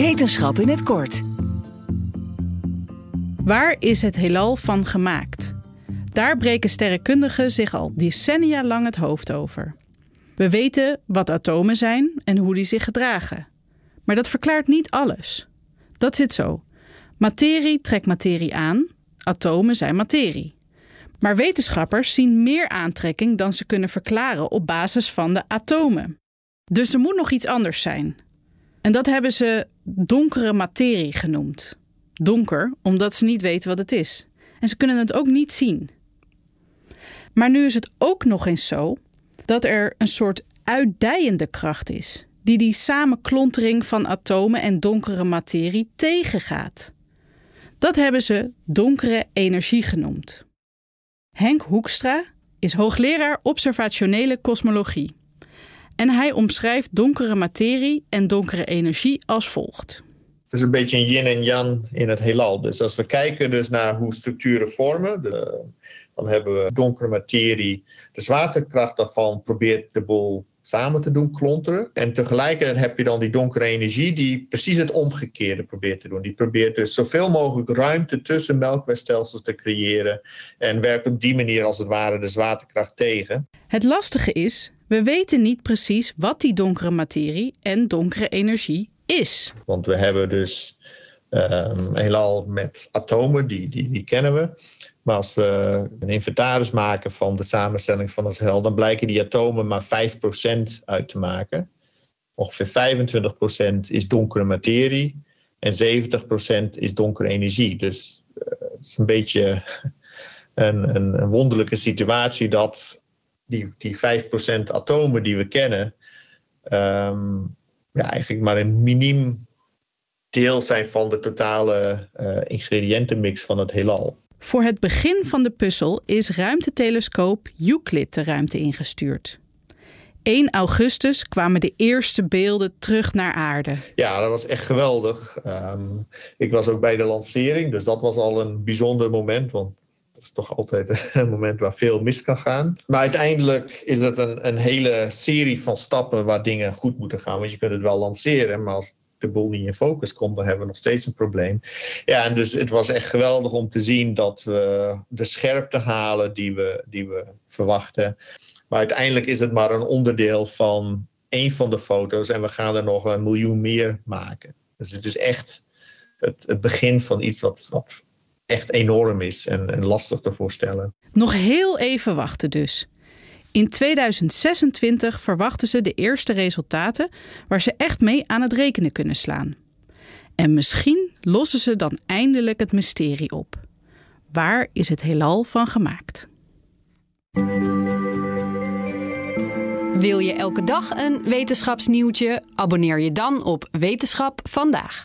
Wetenschap in het kort. Waar is het heelal van gemaakt? Daar breken sterrenkundigen zich al decennia lang het hoofd over. We weten wat atomen zijn en hoe die zich gedragen. Maar dat verklaart niet alles. Dat zit zo. Materie trekt materie aan, atomen zijn materie. Maar wetenschappers zien meer aantrekking dan ze kunnen verklaren op basis van de atomen. Dus er moet nog iets anders zijn. En dat hebben ze donkere materie genoemd. Donker, omdat ze niet weten wat het is. En ze kunnen het ook niet zien. Maar nu is het ook nog eens zo dat er een soort uitdijende kracht is, die die samenklontering van atomen en donkere materie tegengaat. Dat hebben ze donkere energie genoemd. Henk Hoekstra is hoogleraar observationele kosmologie. En hij omschrijft donkere materie en donkere energie als volgt. Het is een beetje een yin en yang in het heelal. Dus als we kijken dus naar hoe structuren vormen, de, dan hebben we donkere materie. De zwaartekracht daarvan probeert de boel samen te doen klonteren. En tegelijkertijd heb je dan die donkere energie die precies het omgekeerde probeert te doen. Die probeert dus zoveel mogelijk ruimte tussen melkwegstelsels te creëren en werkt op die manier als het ware de zwaartekracht tegen. Het lastige is, we weten niet precies wat die donkere materie en donkere energie is. Want we hebben dus um, heelal met atomen, die, die, die kennen we. Maar als we een inventaris maken van de samenstelling van het heelal, dan blijken die atomen maar 5% uit te maken. Ongeveer 25% is donkere materie en 70% is donkere energie. Dus uh, het is een beetje een, een wonderlijke situatie dat die, die 5% atomen die we kennen, um, ja, eigenlijk maar een miniem deel zijn van de totale uh, ingrediëntenmix van het heelal. Voor het begin van de puzzel is ruimtetelescoop Euclid de ruimte ingestuurd. 1 augustus kwamen de eerste beelden terug naar aarde. Ja, dat was echt geweldig. Um, ik was ook bij de lancering, dus dat was al een bijzonder moment. Want dat is toch altijd een moment waar veel mis kan gaan. Maar uiteindelijk is het een, een hele serie van stappen waar dingen goed moeten gaan. Want je kunt het wel lanceren, maar als de boel niet in focus komt, dan hebben we nog steeds een probleem. Ja, en dus het was echt geweldig om te zien dat we de scherpte halen die we, die we verwachten. Maar uiteindelijk is het maar een onderdeel van één van de foto's en we gaan er nog een miljoen meer maken. Dus het is echt het, het begin van iets wat, wat echt enorm is en, en lastig te voorstellen. Nog heel even wachten dus. In 2026 verwachten ze de eerste resultaten waar ze echt mee aan het rekenen kunnen slaan. En misschien lossen ze dan eindelijk het mysterie op. Waar is het heelal van gemaakt? Wil je elke dag een wetenschapsnieuwtje? Abonneer je dan op Wetenschap vandaag.